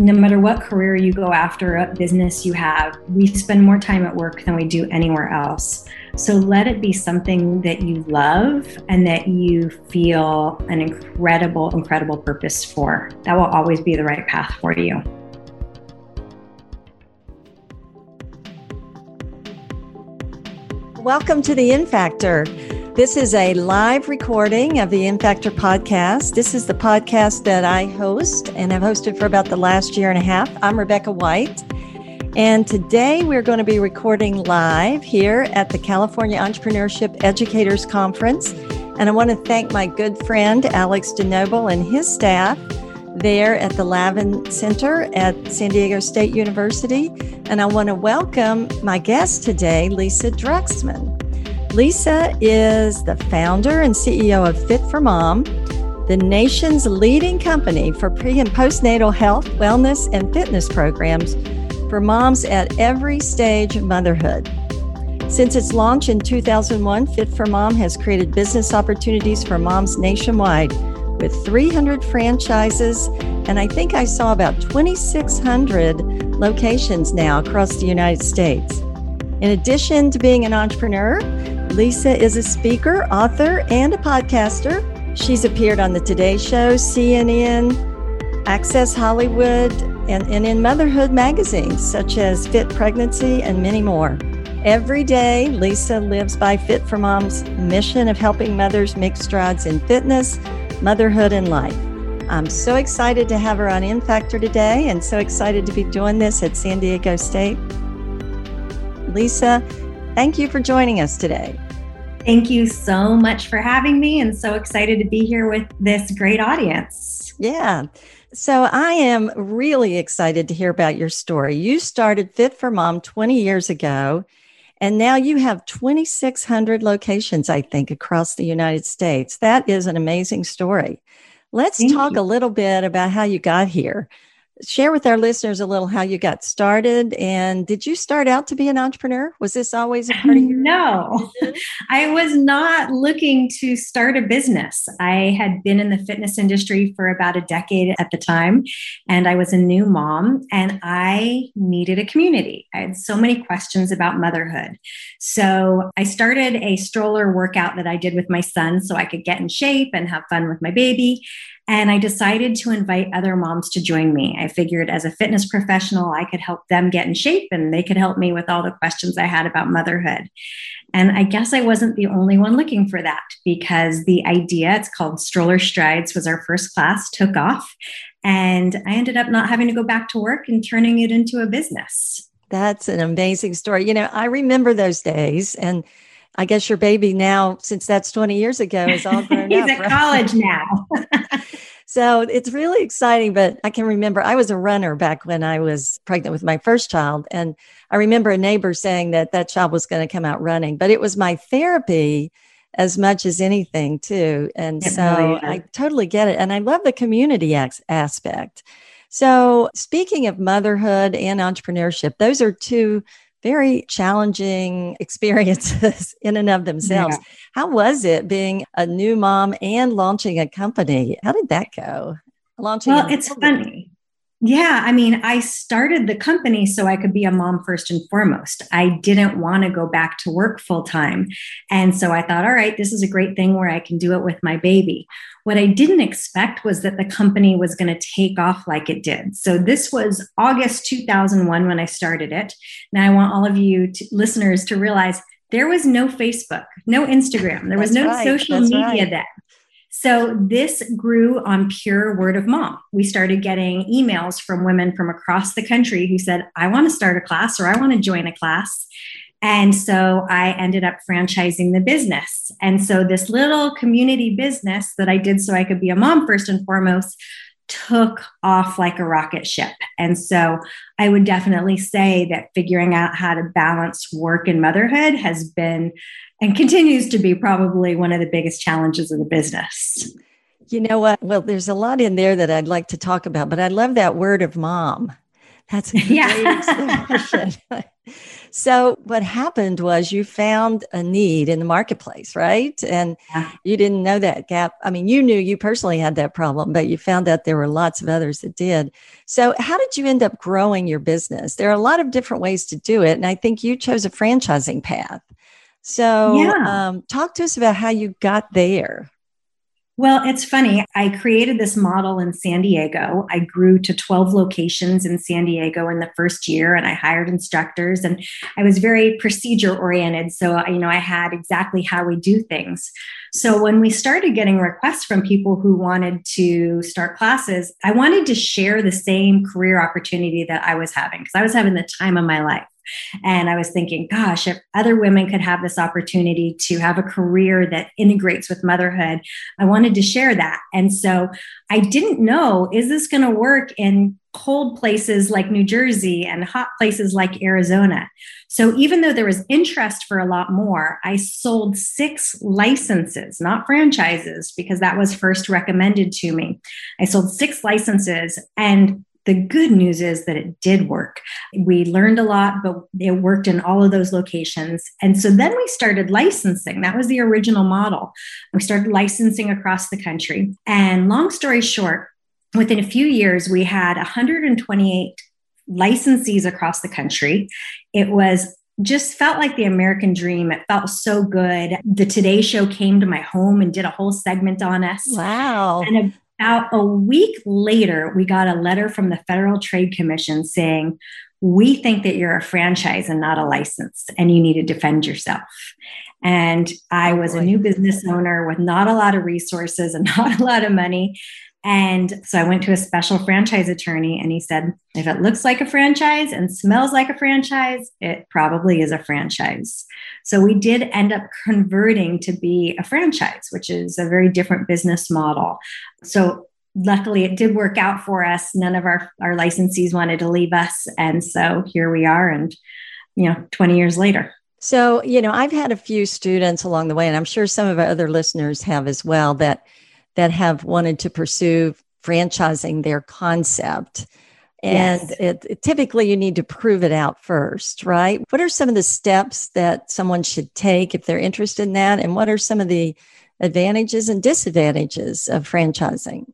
no matter what career you go after, what business you have, we spend more time at work than we do anywhere else. So let it be something that you love and that you feel an incredible, incredible purpose for. That will always be the right path for you. Welcome to the In Factor. This is a live recording of the In Factor podcast. This is the podcast that I host and have hosted for about the last year and a half. I'm Rebecca White. And today we're going to be recording live here at the California Entrepreneurship Educators Conference. And I want to thank my good friend Alex DeNoble and his staff there at the Lavin Center at San Diego State University. And I want to welcome my guest today, Lisa Druxman. Lisa is the founder and CEO of Fit for Mom, the nation's leading company for pre and postnatal health, wellness, and fitness programs for moms at every stage of motherhood. Since its launch in 2001, Fit for Mom has created business opportunities for moms nationwide with 300 franchises, and I think I saw about 2,600 locations now across the United States. In addition to being an entrepreneur, Lisa is a speaker, author, and a podcaster. She's appeared on the Today Show, CNN, Access Hollywood, and, and in motherhood magazines such as Fit Pregnancy and many more. Every day, Lisa lives by Fit for Mom's mission of helping mothers make strides in fitness, motherhood, and life. I'm so excited to have her on In Factor today and so excited to be doing this at San Diego State. Lisa, thank you for joining us today. Thank you so much for having me and so excited to be here with this great audience. Yeah. So I am really excited to hear about your story. You started Fit for Mom 20 years ago, and now you have 2,600 locations, I think, across the United States. That is an amazing story. Let's Thank talk you. a little bit about how you got here share with our listeners a little how you got started and did you start out to be an entrepreneur? Was this always a part of your no. i was not looking to start a business. I had been in the fitness industry for about a decade at the time and i was a new mom and i needed a community. I had so many questions about motherhood. So i started a stroller workout that i did with my son so i could get in shape and have fun with my baby and I decided to invite other moms to join me. I figured as a fitness professional, I could help them get in shape and they could help me with all the questions I had about motherhood. And I guess I wasn't the only one looking for that because the idea, it's called Stroller Strides, was our first class, took off. And I ended up not having to go back to work and turning it into a business. That's an amazing story. You know, I remember those days and I guess your baby now, since that's 20 years ago, is all grown He's up. He's at right? college now. so it's really exciting. But I can remember I was a runner back when I was pregnant with my first child. And I remember a neighbor saying that that child was going to come out running, but it was my therapy as much as anything, too. And it so really I totally get it. And I love the community aspect. So, speaking of motherhood and entrepreneurship, those are two very challenging experiences in and of themselves. Yeah. How was it being a new mom and launching a company? How did that go? Launching Well, it's company. funny. Yeah, I mean, I started the company so I could be a mom first and foremost. I didn't want to go back to work full time. And so I thought, all right, this is a great thing where I can do it with my baby. What I didn't expect was that the company was going to take off like it did. So this was August 2001 when I started it. Now I want all of you to, listeners to realize there was no Facebook, no Instagram, there was That's no right. social That's media right. then. So this grew on pure word of mouth. We started getting emails from women from across the country who said, I want to start a class or I want to join a class. And so I ended up franchising the business. And so this little community business that I did so I could be a mom first and foremost took off like a rocket ship. And so I would definitely say that figuring out how to balance work and motherhood has been and continues to be probably one of the biggest challenges of the business. You know what? Well, there's a lot in there that I'd like to talk about, but I love that word of mom. That's a great yeah. expression. So, what happened was you found a need in the marketplace, right? And yeah. you didn't know that gap. I mean, you knew you personally had that problem, but you found out there were lots of others that did. So, how did you end up growing your business? There are a lot of different ways to do it. And I think you chose a franchising path. So, yeah. um, talk to us about how you got there. Well, it's funny. I created this model in San Diego. I grew to 12 locations in San Diego in the first year and I hired instructors and I was very procedure oriented. So, uh, you know, I had exactly how we do things. So, when we started getting requests from people who wanted to start classes, I wanted to share the same career opportunity that I was having because I was having the time of my life. And I was thinking, gosh, if other women could have this opportunity to have a career that integrates with motherhood, I wanted to share that. And so I didn't know, is this going to work in cold places like New Jersey and hot places like Arizona? So even though there was interest for a lot more, I sold six licenses, not franchises, because that was first recommended to me. I sold six licenses and the good news is that it did work. We learned a lot, but it worked in all of those locations. And so then we started licensing. That was the original model. We started licensing across the country. And long story short, within a few years, we had 128 licensees across the country. It was just felt like the American dream. It felt so good. The Today Show came to my home and did a whole segment on us. Wow. And about a week later, we got a letter from the Federal Trade Commission saying, We think that you're a franchise and not a license, and you need to defend yourself. And I was a new business owner with not a lot of resources and not a lot of money. And so I went to a special franchise attorney and he said, if it looks like a franchise and smells like a franchise, it probably is a franchise. So we did end up converting to be a franchise, which is a very different business model. So luckily it did work out for us. None of our, our licensees wanted to leave us. And so here we are. And, you know, 20 years later. So, you know, I've had a few students along the way, and I'm sure some of our other listeners have as well, that that have wanted to pursue franchising their concept. And yes. it, it, typically you need to prove it out first, right? What are some of the steps that someone should take if they're interested in that? And what are some of the advantages and disadvantages of franchising?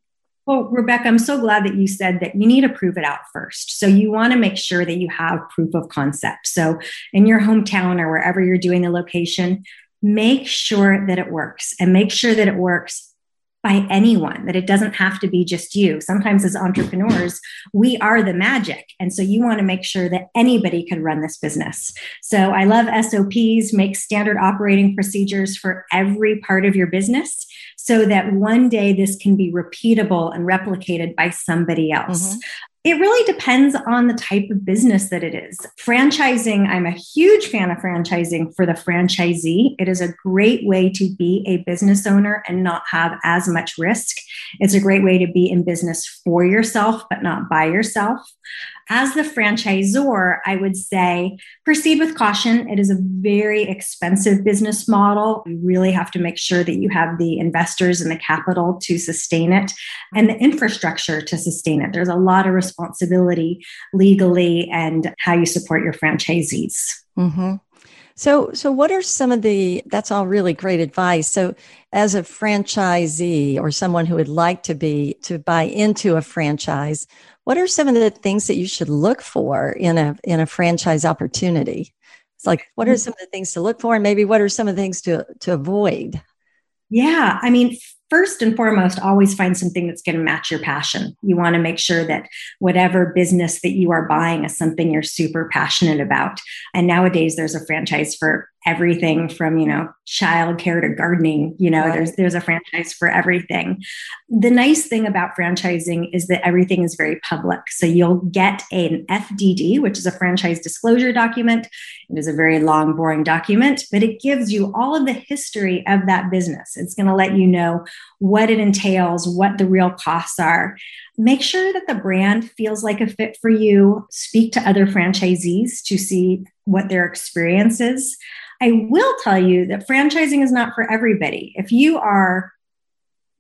Well, Rebecca, I'm so glad that you said that you need to prove it out first. So you want to make sure that you have proof of concept. So in your hometown or wherever you're doing the location, make sure that it works and make sure that it works by anyone, that it doesn't have to be just you. Sometimes as entrepreneurs, we are the magic. And so you want to make sure that anybody can run this business. So I love SOPs, make standard operating procedures for every part of your business so that one day this can be repeatable and replicated by somebody else. Mm-hmm. It really depends on the type of business that it is. Franchising, I'm a huge fan of franchising for the franchisee. It is a great way to be a business owner and not have as much risk. It's a great way to be in business for yourself, but not by yourself. As the franchisor, I would say proceed with caution. It is a very expensive business model. You really have to make sure that you have the investors and the capital to sustain it and the infrastructure to sustain it. There's a lot of responsibility legally and how you support your franchisees. Mm-hmm. So, so what are some of the? That's all really great advice. So, as a franchisee or someone who would like to be to buy into a franchise, what are some of the things that you should look for in a in a franchise opportunity? It's like what are mm-hmm. some of the things to look for, and maybe what are some of the things to to avoid? Yeah, I mean, first and foremost, always find something that's going to match your passion. You want to make sure that whatever business that you are buying is something you're super passionate about. And nowadays, there's a franchise for everything from you know childcare to gardening you know right. there's there's a franchise for everything. The nice thing about franchising is that everything is very public. So you'll get an fdd which is a franchise disclosure document. It is a very long boring document but it gives you all of the history of that business. It's going to let you know what it entails what the real costs are. Make sure that the brand feels like a fit for you. Speak to other franchisees to see what their experience is I will tell you that franchising is not for everybody. If you are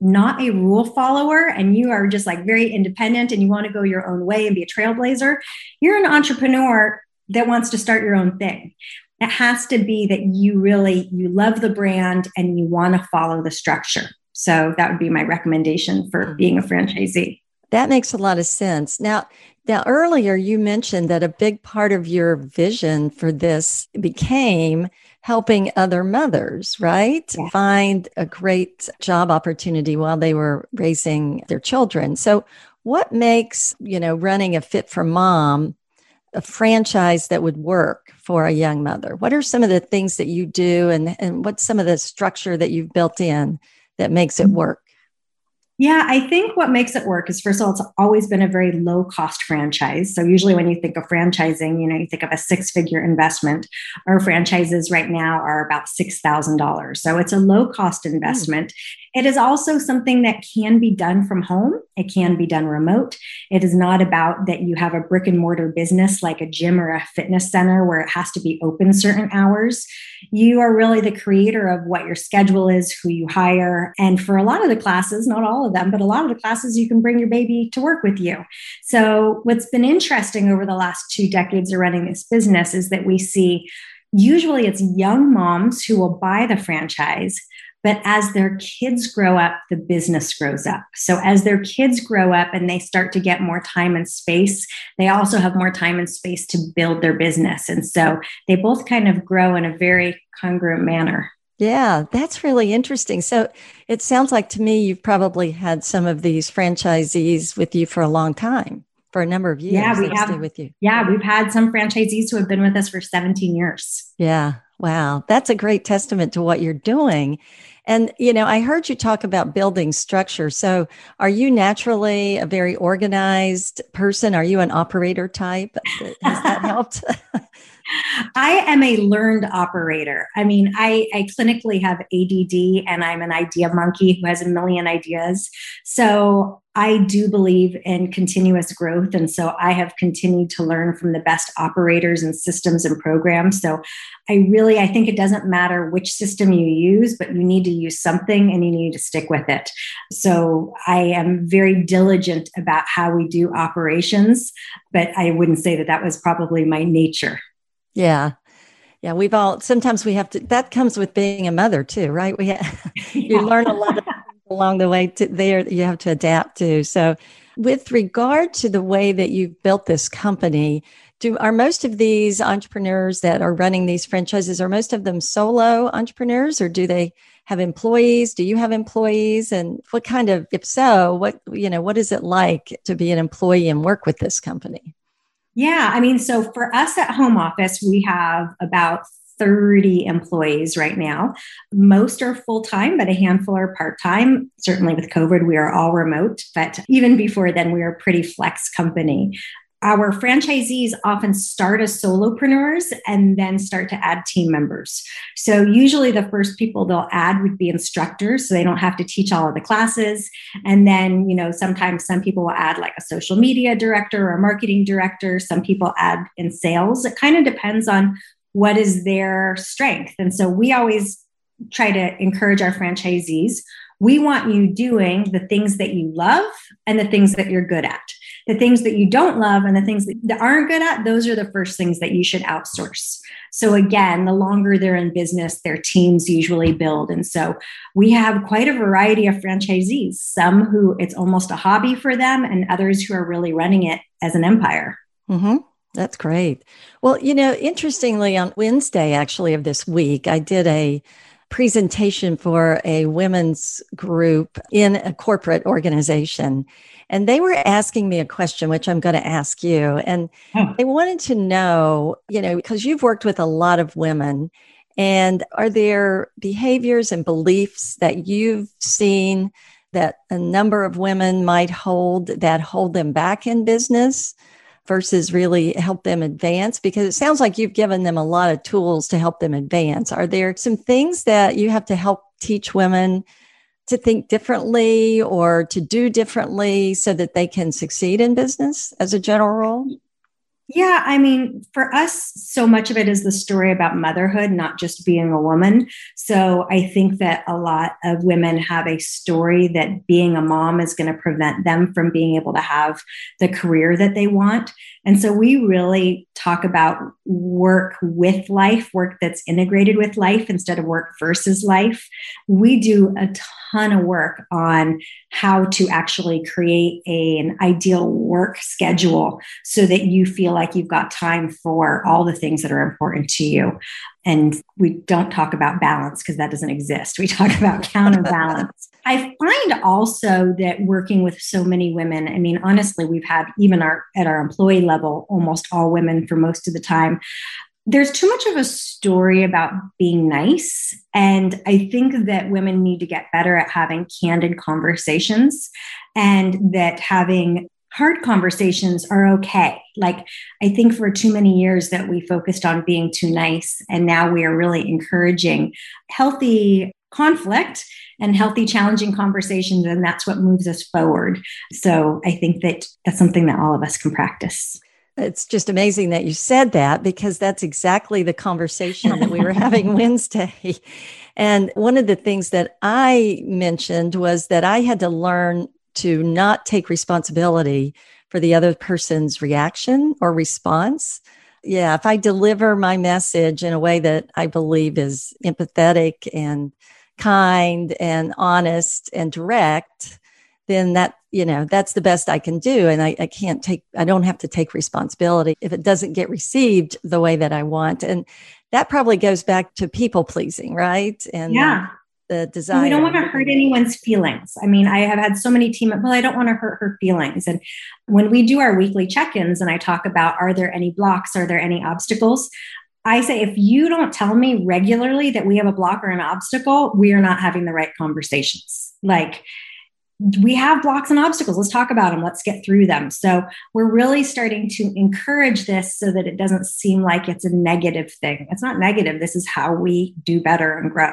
not a rule follower and you are just like very independent and you want to go your own way and be a trailblazer, you're an entrepreneur that wants to start your own thing. It has to be that you really you love the brand and you want to follow the structure. So that would be my recommendation for mm-hmm. being a franchisee. That makes a lot of sense. Now, now earlier you mentioned that a big part of your vision for this became helping other mothers, right? Yeah. Find a great job opportunity while they were raising their children. So what makes, you know, running a fit for mom a franchise that would work for a young mother? What are some of the things that you do and, and what's some of the structure that you've built in that makes it mm-hmm. work? Yeah, I think what makes it work is first of all, it's always been a very low cost franchise. So usually when you think of franchising, you know, you think of a six figure investment. Our franchises right now are about $6,000. So it's a low cost hmm. investment. Mm. It is also something that can be done from home. It can be done remote. It is not about that you have a brick and mortar business like a gym or a fitness center where it has to be open certain hours. You are really the creator of what your schedule is, who you hire. And for a lot of the classes, not all of them, but a lot of the classes, you can bring your baby to work with you. So, what's been interesting over the last two decades of running this business is that we see usually it's young moms who will buy the franchise but as their kids grow up, the business grows up. So as their kids grow up and they start to get more time and space, they also have more time and space to build their business. And so they both kind of grow in a very congruent manner. Yeah, that's really interesting. So it sounds like to me you've probably had some of these franchisees with you for a long time, for a number of years. Yeah, we have with you. Yeah, we've had some franchisees who have been with us for 17 years. Yeah. Wow. That's a great testament to what you're doing. And, you know, I heard you talk about building structure. So are you naturally a very organized person? Are you an operator type? Has that helped? I am a learned operator. I mean, I, I clinically have ADD and I'm an idea monkey who has a million ideas. So I do believe in continuous growth. And so I have continued to learn from the best operators and systems and programs. So I really, I think it doesn't matter which system you use, but you need to use something and you need to stick with it. So I am very diligent about how we do operations, but I wouldn't say that that was probably my nature. Yeah. Yeah, we've all sometimes we have to that comes with being a mother too, right? We have, you learn a lot of along the way to there you have to adapt to. So with regard to the way that you've built this company, do are most of these entrepreneurs that are running these franchises are most of them solo entrepreneurs or do they have employees? Do you have employees and what kind of if so, what you know, what is it like to be an employee and work with this company? Yeah, I mean, so for us at home office, we have about 30 employees right now. Most are full time, but a handful are part time. Certainly with COVID, we are all remote, but even before then, we are a pretty flex company our franchisees often start as solopreneurs and then start to add team members. So usually the first people they'll add would be instructors so they don't have to teach all of the classes and then, you know, sometimes some people will add like a social media director or a marketing director, some people add in sales. It kind of depends on what is their strength. And so we always try to encourage our franchisees we want you doing the things that you love and the things that you're good at the things that you don't love and the things that aren't good at, those are the first things that you should outsource. So again, the longer they're in business, their teams usually build. And so we have quite a variety of franchisees, some who it's almost a hobby for them, and others who are really running it as an empire. Mm-hmm. That's great. Well, you know, interestingly, on Wednesday, actually, of this week, I did a presentation for a women's group in a corporate organization. And they were asking me a question, which I'm going to ask you. And oh. they wanted to know, you know, because you've worked with a lot of women, and are there behaviors and beliefs that you've seen that a number of women might hold that hold them back in business? versus really help them advance? Because it sounds like you've given them a lot of tools to help them advance. Are there some things that you have to help teach women to think differently or to do differently so that they can succeed in business as a general rule? Yeah, I mean, for us, so much of it is the story about motherhood, not just being a woman. So I think that a lot of women have a story that being a mom is going to prevent them from being able to have the career that they want. And so we really talk about work with life, work that's integrated with life instead of work versus life. We do a ton of work on how to actually create a, an ideal work schedule so that you feel like you've got time for all the things that are important to you. And we don't talk about balance because that doesn't exist. We talk about counterbalance. I find also that working with so many women, I mean, honestly, we've had even our at our employee level, almost all women for most of the time. There's too much of a story about being nice. And I think that women need to get better at having candid conversations and that having hard conversations are okay. Like, I think for too many years that we focused on being too nice, and now we are really encouraging healthy conflict and healthy, challenging conversations. And that's what moves us forward. So I think that that's something that all of us can practice. It's just amazing that you said that because that's exactly the conversation that we were having Wednesday. And one of the things that I mentioned was that I had to learn to not take responsibility for the other person's reaction or response. Yeah, if I deliver my message in a way that I believe is empathetic and kind and honest and direct, then that, you know, that's the best I can do. And I, I can't take, I don't have to take responsibility if it doesn't get received the way that I want. And that probably goes back to people pleasing, right? And yeah the desire. we don't want to hurt anyone's feelings. I mean, I have had so many team, well, I don't want to hurt her feelings. And when we do our weekly check ins and I talk about are there any blocks, are there any obstacles? I say, if you don't tell me regularly that we have a block or an obstacle, we are not having the right conversations. Like, we have blocks and obstacles. Let's talk about them. Let's get through them. So, we're really starting to encourage this so that it doesn't seem like it's a negative thing. It's not negative. This is how we do better and grow.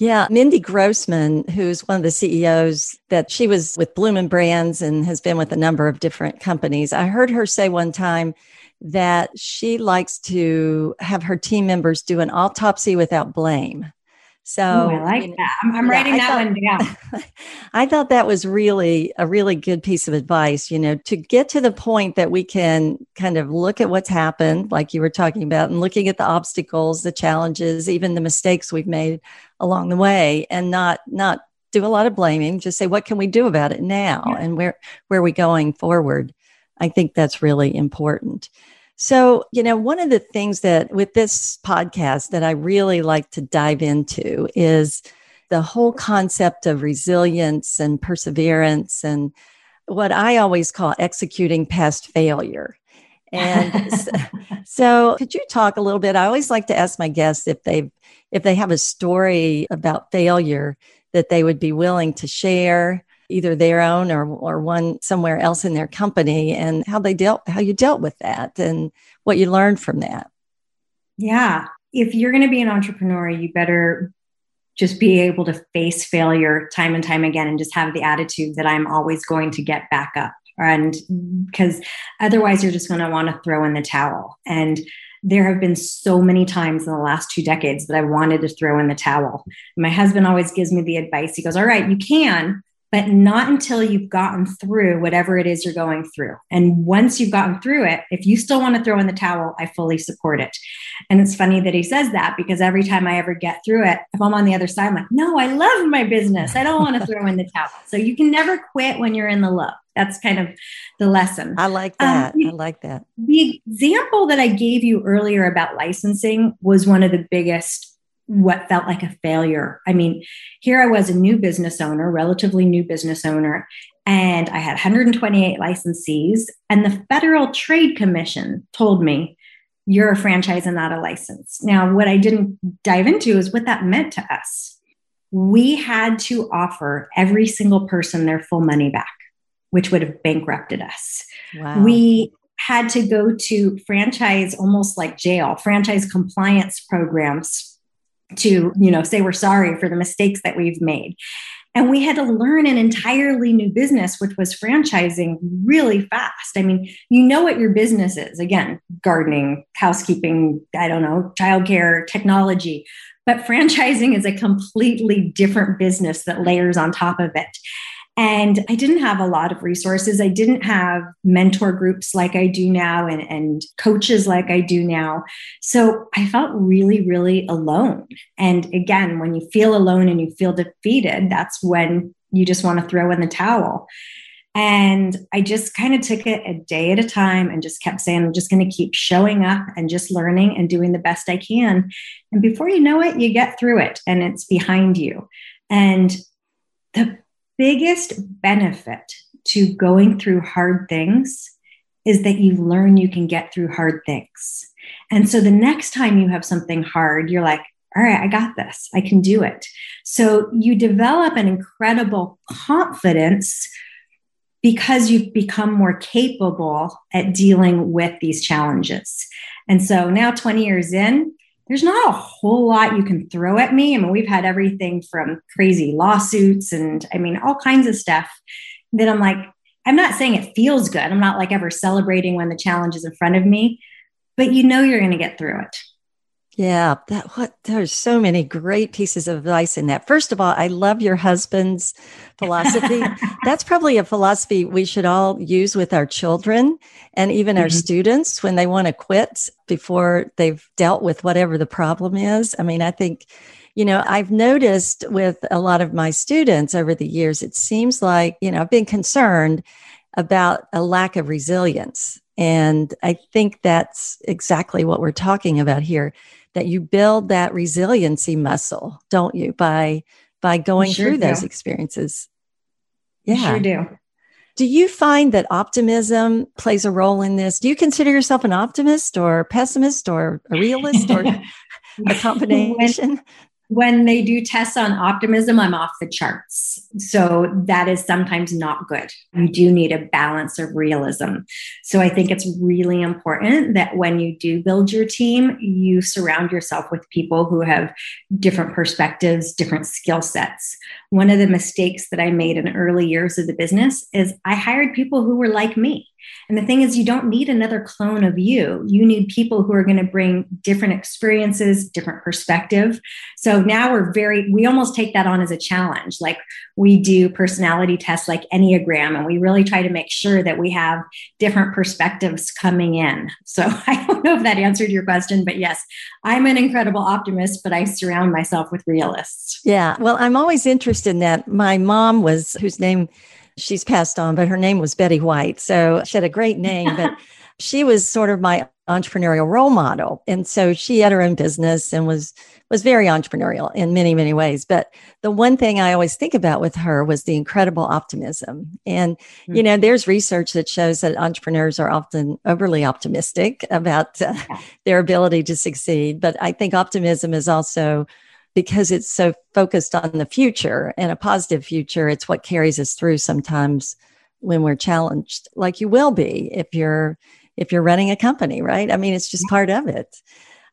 Yeah, Mindy Grossman, who's one of the CEOs that she was with Bloomin' Brands and has been with a number of different companies. I heard her say one time that she likes to have her team members do an autopsy without blame. So I like you know, that. I'm, I'm yeah, writing I that thought, one down. I thought that was really a really good piece of advice, you know, to get to the point that we can kind of look at what's happened, like you were talking about, and looking at the obstacles, the challenges, even the mistakes we've made along the way, and not not do a lot of blaming, just say, what can we do about it now? Yeah. And where where are we going forward? I think that's really important. So, you know, one of the things that with this podcast that I really like to dive into is the whole concept of resilience and perseverance and what I always call executing past failure. And so, so, could you talk a little bit? I always like to ask my guests if they if they have a story about failure that they would be willing to share either their own or, or one somewhere else in their company and how they dealt how you dealt with that and what you learned from that yeah if you're going to be an entrepreneur you better just be able to face failure time and time again and just have the attitude that i'm always going to get back up and because otherwise you're just going to want to throw in the towel and there have been so many times in the last two decades that I wanted to throw in the towel. My husband always gives me the advice. He goes, All right, you can, but not until you've gotten through whatever it is you're going through. And once you've gotten through it, if you still want to throw in the towel, I fully support it. And it's funny that he says that because every time I ever get through it, if I'm on the other side, I'm like, no, I love my business. I don't want to throw in the towel. So you can never quit when you're in the low. That's kind of the lesson. I like um, that. Um, I like that. The example that I gave you earlier about licensing was one of the biggest what felt like a failure. I mean, here I was a new business owner, relatively new business owner, and I had 128 licensees. And the Federal Trade Commission told me, you're a franchise and not a license. Now, what I didn't dive into is what that meant to us. We had to offer every single person their full money back, which would have bankrupted us. Wow. We had to go to franchise almost like jail, franchise compliance programs to you know say we're sorry for the mistakes that we've made And we had to learn an entirely new business, which was franchising really fast. I mean, you know what your business is again, gardening, housekeeping, I don't know, childcare, technology. But franchising is a completely different business that layers on top of it. And I didn't have a lot of resources. I didn't have mentor groups like I do now and, and coaches like I do now. So I felt really, really alone. And again, when you feel alone and you feel defeated, that's when you just want to throw in the towel. And I just kind of took it a day at a time and just kept saying, I'm just going to keep showing up and just learning and doing the best I can. And before you know it, you get through it and it's behind you. And the biggest benefit to going through hard things is that you learn you can get through hard things. And so the next time you have something hard, you're like, all right, I got this. I can do it. So you develop an incredible confidence because you've become more capable at dealing with these challenges. And so now, 20 years in, there's not a whole lot you can throw at me. I mean, we've had everything from crazy lawsuits and I mean, all kinds of stuff that I'm like, I'm not saying it feels good. I'm not like ever celebrating when the challenge is in front of me, but you know you're going to get through it. Yeah, that what there's so many great pieces of advice in that. First of all, I love your husband's philosophy. That's probably a philosophy we should all use with our children and even mm-hmm. our students when they want to quit before they've dealt with whatever the problem is. I mean, I think you know, I've noticed with a lot of my students over the years, it seems like, you know, I've been concerned about a lack of resilience. And I think that's exactly what we're talking about here that you build that resiliency muscle, don't you, by by going sure through do. those experiences. Yeah. Sure do. Do you find that optimism plays a role in this? Do you consider yourself an optimist or pessimist or a realist or a combination? When they do tests on optimism, I'm off the charts. So that is sometimes not good. You do need a balance of realism. So I think it's really important that when you do build your team, you surround yourself with people who have different perspectives, different skill sets. One of the mistakes that I made in early years of the business is I hired people who were like me. And the thing is, you don't need another clone of you. You need people who are going to bring different experiences, different perspective. So now we're very, we almost take that on as a challenge. Like we do personality tests like Enneagram, and we really try to make sure that we have different perspectives coming in. So I don't know if that answered your question, but yes, I'm an incredible optimist, but I surround myself with realists. Yeah. Well, I'm always interested in that. My mom was, whose name, she's passed on, but her name was Betty White. So she had a great name, but she was sort of my entrepreneurial role model. And so she had her own business and was was very entrepreneurial in many, many ways. But the one thing I always think about with her was the incredible optimism. And, mm-hmm. you know, there's research that shows that entrepreneurs are often overly optimistic about uh, their ability to succeed. But I think optimism is also because it's so focused on the future and a positive future, it's what carries us through sometimes when we're challenged, like you will be if you're if you're running a company, right? I mean, it's just part of it.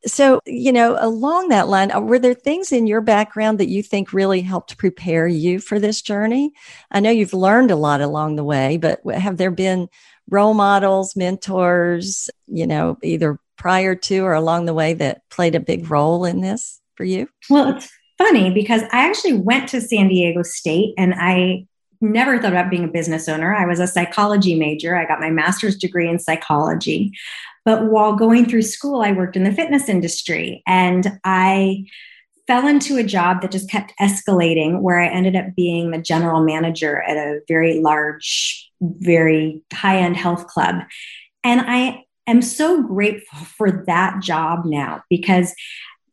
So, you know, along that line, uh, were there things in your background that you think really helped prepare you for this journey? I know you've learned a lot along the way, but have there been role models, mentors, you know, either prior to or along the way that played a big role in this? For you? Well, it's funny because I actually went to San Diego State and I never thought about being a business owner. I was a psychology major. I got my master's degree in psychology. But while going through school, I worked in the fitness industry and I fell into a job that just kept escalating where I ended up being the general manager at a very large, very high end health club. And I am so grateful for that job now because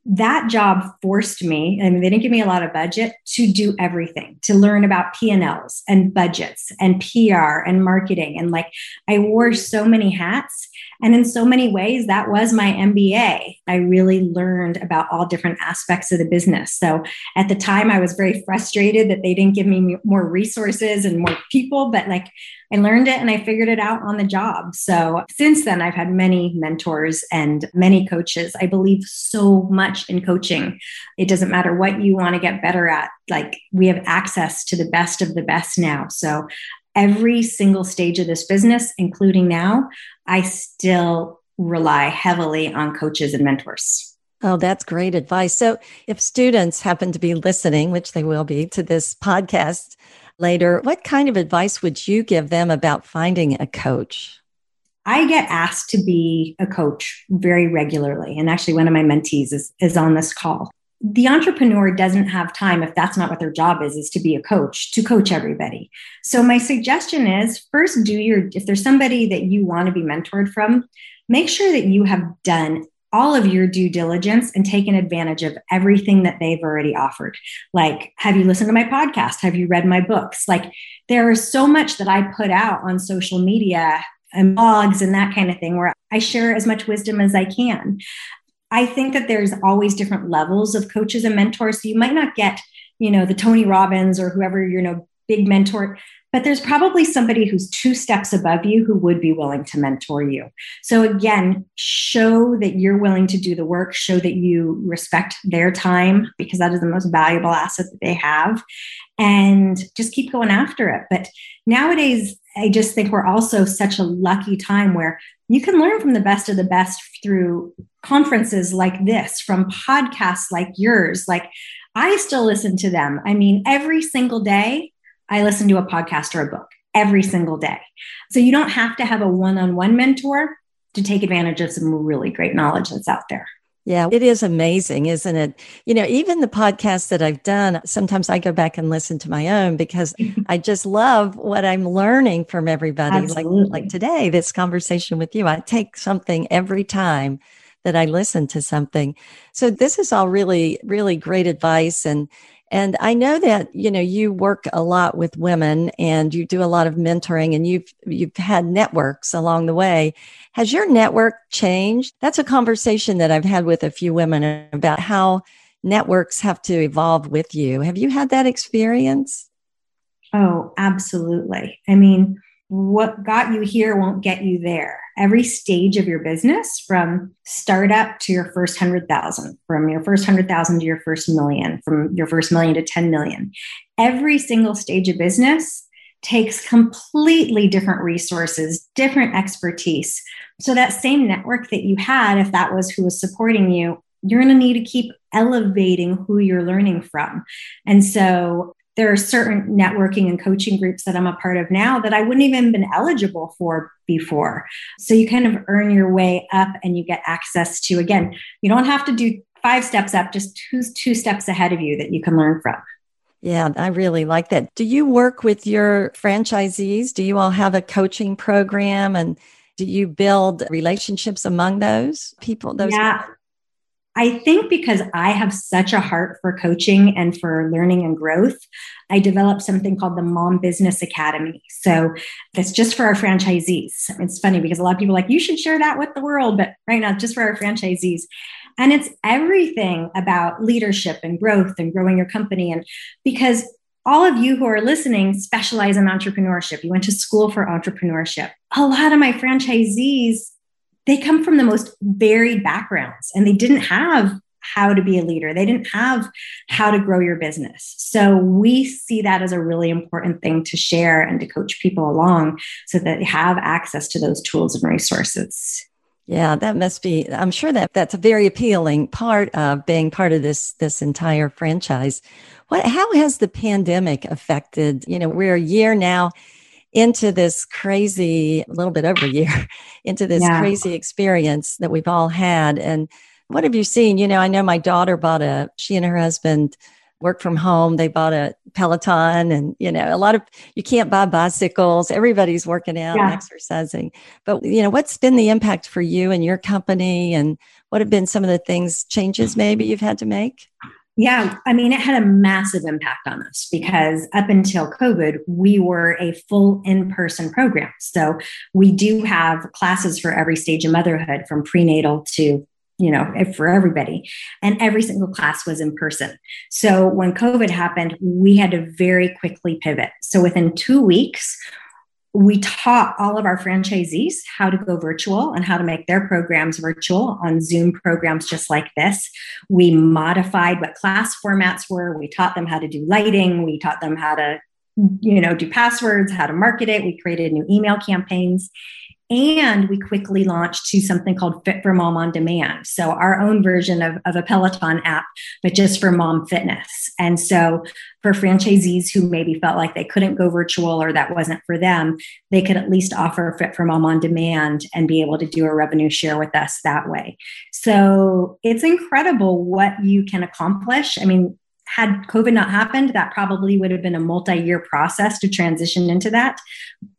that job forced me I and they didn't give me a lot of budget to do everything to learn about p&l's and budgets and pr and marketing. And like i wore so many hats. And in so many ways that was my mba i really learned about all different aspects of the business. So at the time i was very frustrated that they didn't give me more resources and more people. But like I learned it and I figured it out on the job. So since then, I've had many mentors and many coaches. I believe so much in coaching. It doesn't matter what you want to get better at, like we have access to the best of the best now. So every single stage of this business, including now, I still rely heavily on coaches and mentors. Oh, that's great advice. So, if students happen to be listening, which they will be to this podcast later, what kind of advice would you give them about finding a coach? I get asked to be a coach very regularly. And actually, one of my mentees is, is on this call. The entrepreneur doesn't have time, if that's not what their job is, is to be a coach, to coach everybody. So, my suggestion is first do your, if there's somebody that you want to be mentored from, make sure that you have done all of your due diligence and taken advantage of everything that they've already offered. Like, have you listened to my podcast? Have you read my books? Like, there is so much that I put out on social media and blogs and that kind of thing where I share as much wisdom as I can. I think that there's always different levels of coaches and mentors. So you might not get, you know, the Tony Robbins or whoever, you know, big mentor but there's probably somebody who's two steps above you who would be willing to mentor you. So, again, show that you're willing to do the work, show that you respect their time because that is the most valuable asset that they have, and just keep going after it. But nowadays, I just think we're also such a lucky time where you can learn from the best of the best through conferences like this, from podcasts like yours. Like, I still listen to them. I mean, every single day, I listen to a podcast or a book every single day. So you don't have to have a one on one mentor to take advantage of some really great knowledge that's out there. Yeah, it is amazing, isn't it? You know, even the podcasts that I've done, sometimes I go back and listen to my own because I just love what I'm learning from everybody. Absolutely. Like like today, this conversation with you, I take something every time that I listen to something. So this is all really, really great advice. And and I know that, you know, you work a lot with women and you do a lot of mentoring and you've you've had networks along the way. Has your network changed? That's a conversation that I've had with a few women about how networks have to evolve with you. Have you had that experience? Oh, absolutely. I mean, what got you here won't get you there. Every stage of your business, from startup to your first hundred thousand, from your first hundred thousand to your first million, from your first million to 10 million, every single stage of business takes completely different resources, different expertise. So, that same network that you had, if that was who was supporting you, you're going to need to keep elevating who you're learning from. And so, there are certain networking and coaching groups that I'm a part of now that I wouldn't even been eligible for before. So you kind of earn your way up and you get access to again, you don't have to do five steps up, just who's two steps ahead of you that you can learn from. Yeah, I really like that. Do you work with your franchisees? Do you all have a coaching program and do you build relationships among those people? Those yeah. People? I think because I have such a heart for coaching and for learning and growth, I developed something called the Mom Business Academy. So that's just for our franchisees. It's funny because a lot of people like, you should share that with the world, but right now, just for our franchisees. And it's everything about leadership and growth and growing your company. And because all of you who are listening specialize in entrepreneurship, you went to school for entrepreneurship. A lot of my franchisees they come from the most varied backgrounds and they didn't have how to be a leader. They didn't have how to grow your business. So we see that as a really important thing to share and to coach people along so that they have access to those tools and resources. Yeah, that must be I'm sure that that's a very appealing part of being part of this this entire franchise. What how has the pandemic affected, you know, we're a year now into this crazy, a little bit over a year, into this yeah. crazy experience that we've all had. And what have you seen? You know, I know my daughter bought a, she and her husband work from home. They bought a Peloton and, you know, a lot of, you can't buy bicycles. Everybody's working out yeah. and exercising. But, you know, what's been the impact for you and your company? And what have been some of the things, changes maybe you've had to make? Yeah, I mean, it had a massive impact on us because up until COVID, we were a full in person program. So we do have classes for every stage of motherhood from prenatal to you know for everybody and every single class was in person so when covid happened we had to very quickly pivot so within two weeks we taught all of our franchisees how to go virtual and how to make their programs virtual on Zoom programs just like this. We modified what class formats were. We taught them how to do lighting. We taught them how to, you know, do passwords, how to market it. We created new email campaigns. And we quickly launched to something called Fit for Mom on Demand. So, our own version of, of a Peloton app, but just for mom fitness. And so, for franchisees who maybe felt like they couldn't go virtual or that wasn't for them, they could at least offer Fit for Mom on Demand and be able to do a revenue share with us that way. So, it's incredible what you can accomplish. I mean, had COVID not happened, that probably would have been a multi year process to transition into that.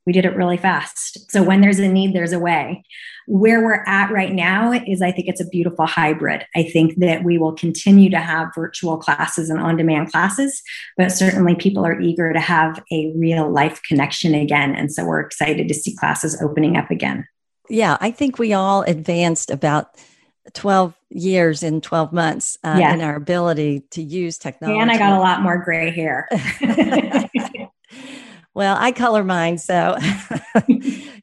We did it really fast. So when there's a need, there's a way. Where we're at right now is I think it's a beautiful hybrid. I think that we will continue to have virtual classes and on demand classes, but certainly people are eager to have a real life connection again. And so we're excited to see classes opening up again. Yeah, I think we all advanced about 12 years in 12 months uh, yes. in our ability to use technology. And I got a lot more gray hair. well, I color mine, so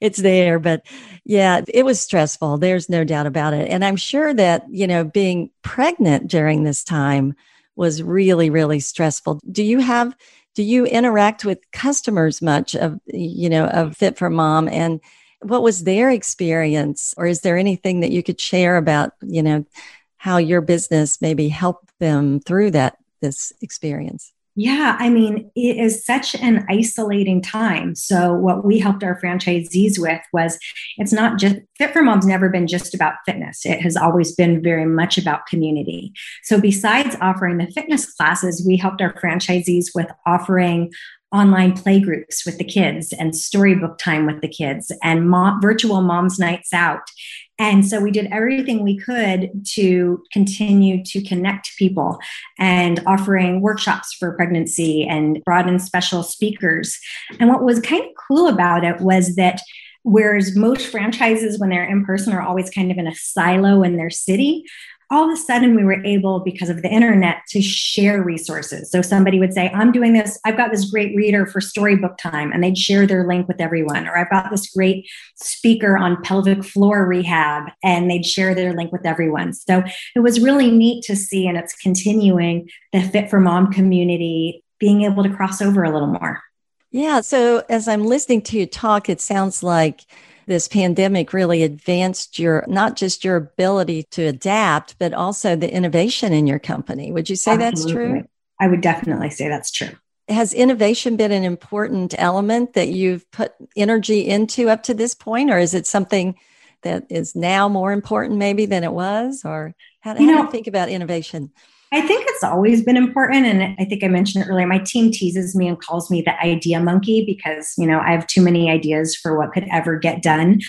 it's there. But yeah, it was stressful. There's no doubt about it. And I'm sure that, you know, being pregnant during this time was really, really stressful. Do you have, do you interact with customers much of, you know, of Fit for Mom? And what was their experience or is there anything that you could share about you know how your business maybe helped them through that this experience yeah, I mean, it is such an isolating time. So, what we helped our franchisees with was it's not just Fit for Mom's never been just about fitness, it has always been very much about community. So, besides offering the fitness classes, we helped our franchisees with offering online play groups with the kids and storybook time with the kids and virtual moms nights out. And so we did everything we could to continue to connect people and offering workshops for pregnancy and brought in special speakers. And what was kind of cool about it was that whereas most franchises when they're in person are always kind of in a silo in their city all of a sudden we were able because of the internet to share resources. So somebody would say i'm doing this. I've got this great reader for storybook time and they'd share their link with everyone. Or i've got this great speaker on pelvic floor rehab and they'd share their link with everyone. So it was really neat to see and it's continuing the fit for mom community being able to cross over a little more. Yeah so as i'm listening to you talk it sounds like this pandemic really advanced your not just your ability to adapt, but also the innovation in your company. Would you say Absolutely. that's true? I would definitely say that's true. Has innovation been an important element that you've put energy into up to this point, or is it something that is now more important maybe than it was? Or how, how know, do you think about innovation? I think it's always been important. And I think I mentioned it earlier. My team teases me and calls me the idea monkey because, you know, I have too many ideas for what could ever get done.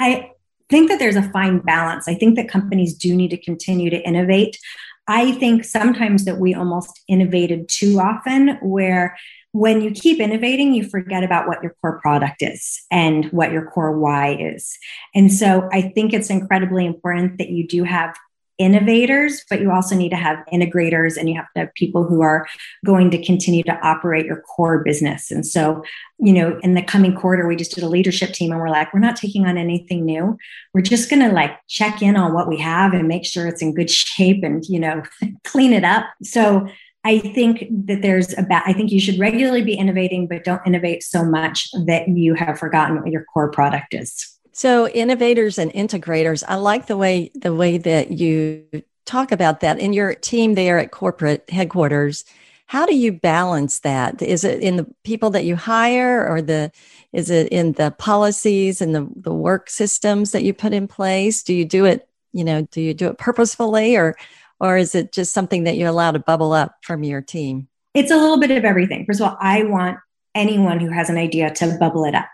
I think that there's a fine balance. I think that companies do need to continue to innovate. I think sometimes that we almost innovated too often, where when you keep innovating, you forget about what your core product is and what your core why is. And so I think it's incredibly important that you do have innovators, but you also need to have integrators and you have to have people who are going to continue to operate your core business. And so, you know, in the coming quarter, we just did a leadership team and we're like, we're not taking on anything new. We're just going to like check in on what we have and make sure it's in good shape and, you know, clean it up. So, I think that there's a I think you should regularly be innovating, but don't innovate so much that you have forgotten what your core product is. So innovators and integrators, I like the way the way that you talk about that in your team there at corporate headquarters. How do you balance that? Is it in the people that you hire or the is it in the policies and the, the work systems that you put in place? Do you do it, you know, do you do it purposefully or or is it just something that you allow to bubble up from your team? It's a little bit of everything. First of all, I want anyone who has an idea to bubble it up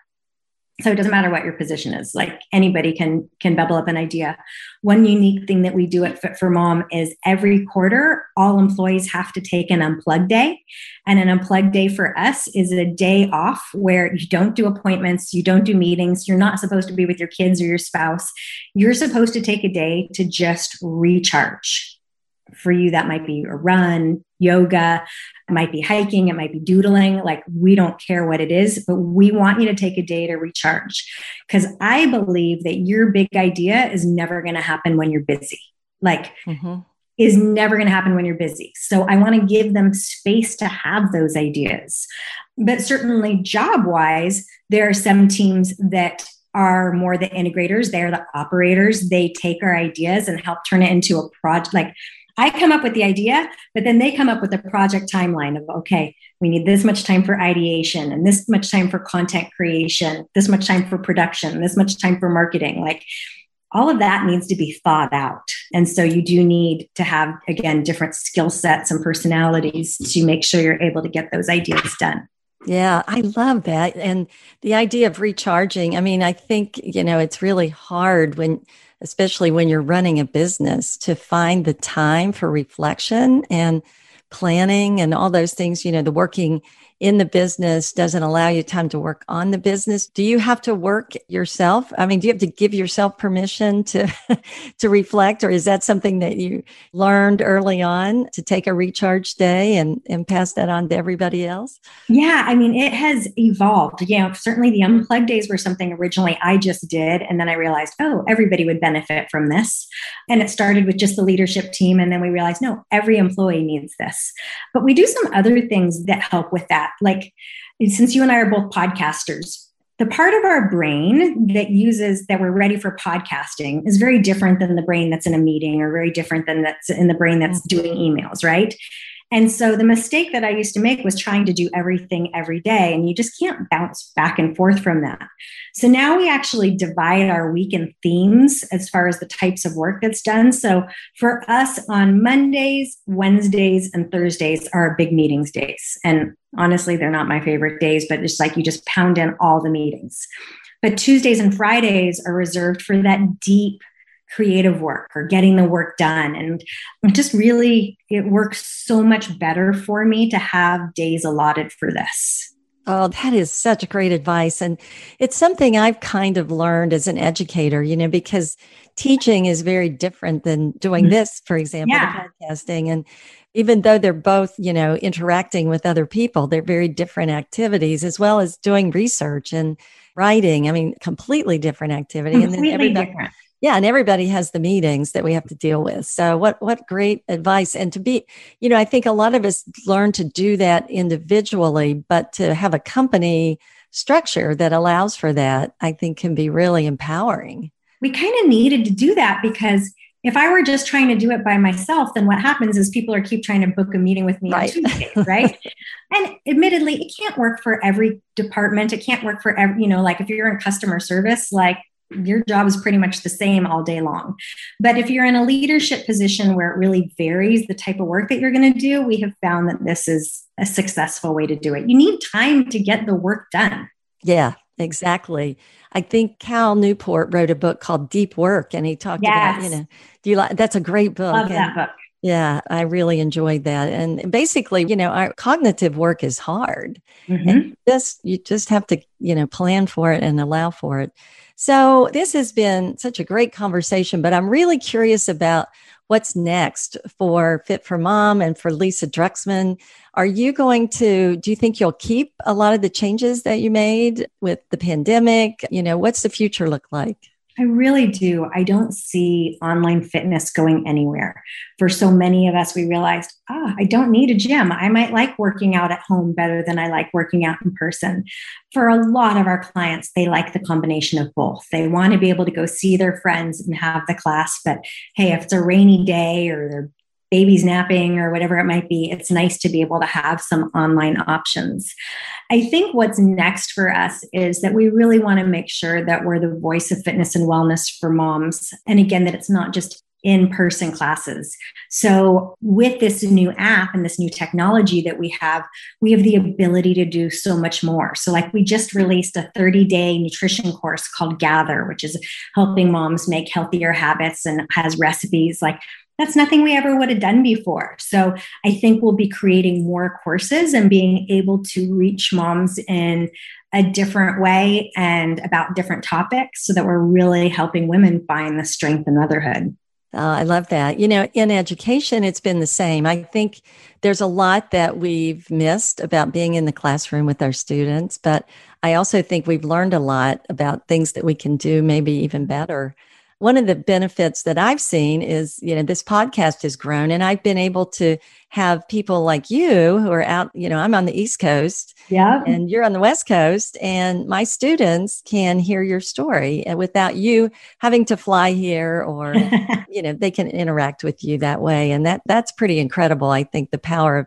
so it doesn't matter what your position is like anybody can can bubble up an idea. One unique thing that we do at fit for mom is every quarter all employees have to take an unplug day. And an unplug day for us is a day off where you don't do appointments you don't do meetings you're not supposed to be with your kids or your spouse. You're supposed to take a day to just recharge for you, that might be a run, yoga, it might be hiking, it might be doodling. Like, we don't care what it is, but we want you to take a day to recharge. Because I believe that your big idea is never going to happen when you're busy. Like, mm-hmm. is never going to happen when you're busy. So I want to give them space to have those ideas. But certainly, job wise, there are some teams that are more the integrators, they're the operators. They take our ideas and help turn it into a project. Like I come up with the idea, but then they come up with a project timeline of, okay, we need this much time for ideation and this much time for content creation, this much time for production, this much time for marketing. Like all of that needs to be thought out. And so you do need to have, again, different skill sets and personalities to make sure you're able to get those ideas done. Yeah, I love that. And the idea of recharging, I mean, I think, you know, it's really hard when especially when you're running a business, to find the time for reflection and planning and all those things, you know, the working in the business doesn't allow you time to work on the business. Do you have to work yourself? I mean do you have to give yourself permission to to reflect or is that something that you learned early on to take a recharge day and and pass that on to everybody else? Yeah i mean it has evolved. You know certainly the unplugged days were something originally i just did and then i realized oh everybody would benefit from this. And it started with just the leadership team and then we realized no every employee needs this. But we do some other things that help with that that. Like, since you and I are both podcasters, the part of our brain that uses that we're ready for podcasting is very different than the brain that's in a meeting or very different than that's in the brain that's mm-hmm. doing emails, right? And so the mistake that I used to make was trying to do everything every day, and you just can't bounce back and forth from that. So now we actually divide our week in themes as far as the types of work that's done. So for us on Mondays, Wednesdays, and Thursdays are big meetings days. And honestly, they're not my favorite days, but it's like you just pound in all the meetings. But Tuesdays and Fridays are reserved for that deep creative work or getting the work done. And just really, it works so much better for me to have days allotted for this. Oh, that is such great advice. And it's something I've kind of learned as an educator, you know, because teaching is very different than doing mm-hmm. this, for example, yeah. podcasting. And even though they're both, you know, interacting with other people, they're very different activities, as well as doing research and writing. I mean, completely different activity. Completely and then everybody, different yeah and everybody has the meetings that we have to deal with so what what great advice and to be you know i think a lot of us learn to do that individually but to have a company structure that allows for that i think can be really empowering we kind of needed to do that because if I were just trying to do it by myself, then what happens is people are keep trying to book a meeting with me right. on Tuesdays, right? and admittedly, it can't work for every department. It can't work for every, you know, like if you're in customer service, like your job is pretty much the same all day long. But if you're in a leadership position where it really varies the type of work that you're going to do, we have found that this is a successful way to do it. You need time to get the work done. Yeah, exactly. I think Cal Newport wrote a book called Deep Work, and he talked yes. about, you know, do you like that's a great book. Love that book. Yeah, I really enjoyed that. And basically, you know, our cognitive work is hard. Mm-hmm. And just you just have to, you know, plan for it and allow for it. So this has been such a great conversation, but I'm really curious about what's next for Fit for Mom and for Lisa Druxman. Are you going to, do you think you'll keep a lot of the changes that you made with the pandemic? You know, what's the future look like? I really do. I don't see online fitness going anywhere. For so many of us, we realized, ah, I don't need a gym. I might like working out at home better than I like working out in person. For a lot of our clients, they like the combination of both. They want to be able to go see their friends and have the class, but hey, if it's a rainy day or they're baby's napping or whatever it might be, it's nice to be able to have some online options. I think what's next for us is that we really want to make sure that we're the voice of fitness and wellness for moms. And again, that it's not just in person classes. So, with this new app and this new technology that we have, we have the ability to do so much more. So, like, we just released a 30 day nutrition course called Gather, which is helping moms make healthier habits and has recipes. Like, that's nothing we ever would have done before. So I think we'll be creating more courses and being able to reach moms in a different way and about different topics so that we're really helping women find the strength in motherhood. Uh, I love that. You know, in education, it's been the same. I think there's a lot that we've missed about being in the classroom with our students, but I also think we've learned a lot about things that we can do maybe even better one of the benefits that I've seen is, you know, this podcast has grown and I've been able to have people like you who are out, you know, I'm on the East Coast. Yeah. And you're on the West Coast. And my students can hear your story uh, without you having to fly here or, you know, they can interact with you that way. And that that's pretty incredible. I think the power of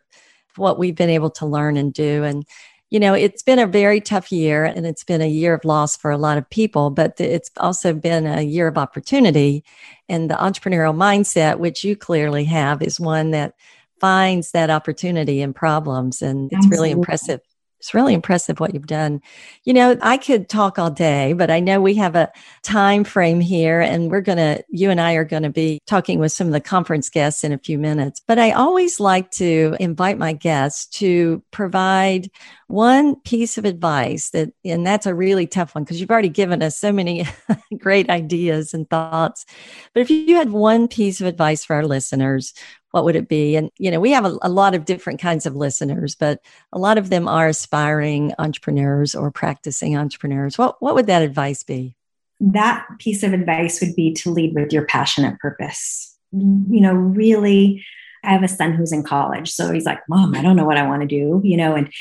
what we've been able to learn and do. And you know, it's been a very tough year and it's been a year of loss for a lot of people, but it's also been a year of opportunity. And the entrepreneurial mindset, which you clearly have, is one that finds that opportunity in problems. And it's Absolutely. really impressive it's really impressive what you've done. You know, I could talk all day, but I know we have a time frame here and we're going to, you and I are going to be talking with some of the conference guests in a few minutes. But I always like to invite my guests to provide one piece of advice that, and that's a really tough one because you've already given us so many great ideas and thoughts. But if you had one piece of advice for our listeners, what would it be? And, you know, we have a, a, lot of different kinds of listeners, but a lot of them are aspiring entrepreneurs or practicing entrepreneurs. What, what would that advice be? That piece of advice would be to lead with your passionate purpose. You know, really, I have a son who's in college. So he's like, Mom, I don't know what I want to do, you know, and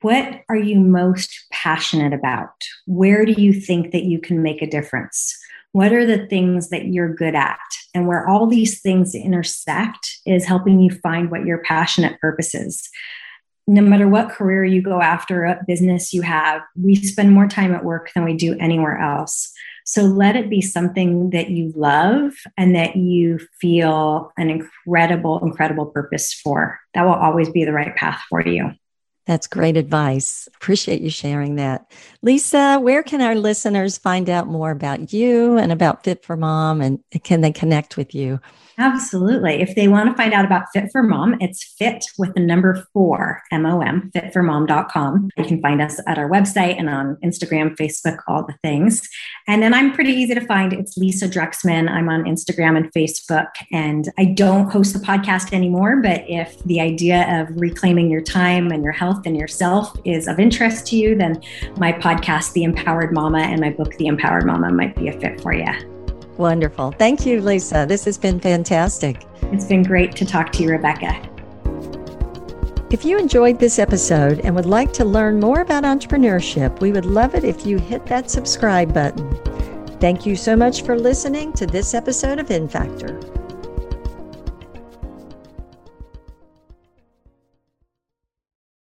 what are you most passionate about? Where do you think that you can make a difference? What are the things that you're good at? And where all these things intersect is helping you find what your passionate purpose is. No matter what career you go after, what business you have, we spend more time at work than we do anywhere else. So let it be something that you love and that you feel an incredible, incredible purpose for. That will always be the right path for you. That's great advice. Appreciate you sharing that. Lisa, where can our listeners find out more about you and about Fit for Mom and can they connect with you? Absolutely. If they want to find out about Fit for Mom, it's fit with the number four, M O M, fit4mom.com. You can find us at our website and on Instagram, Facebook, all the things. And then I'm pretty easy to find. It's Lisa Druxman. I'm on Instagram and Facebook. And I don't host the podcast anymore, but if the idea of reclaiming your time and your health and yourself is of interest to you, then my podcast, The Empowered Mama, and my book, The Empowered Mama, might be a fit for you. Wonderful. Thank you, Lisa. This has been fantastic. It's been great to talk to you, Rebecca. If you enjoyed this episode and would like to learn more about entrepreneurship, we would love it if you hit that subscribe button. Thank you so much for listening to this episode of InFactor.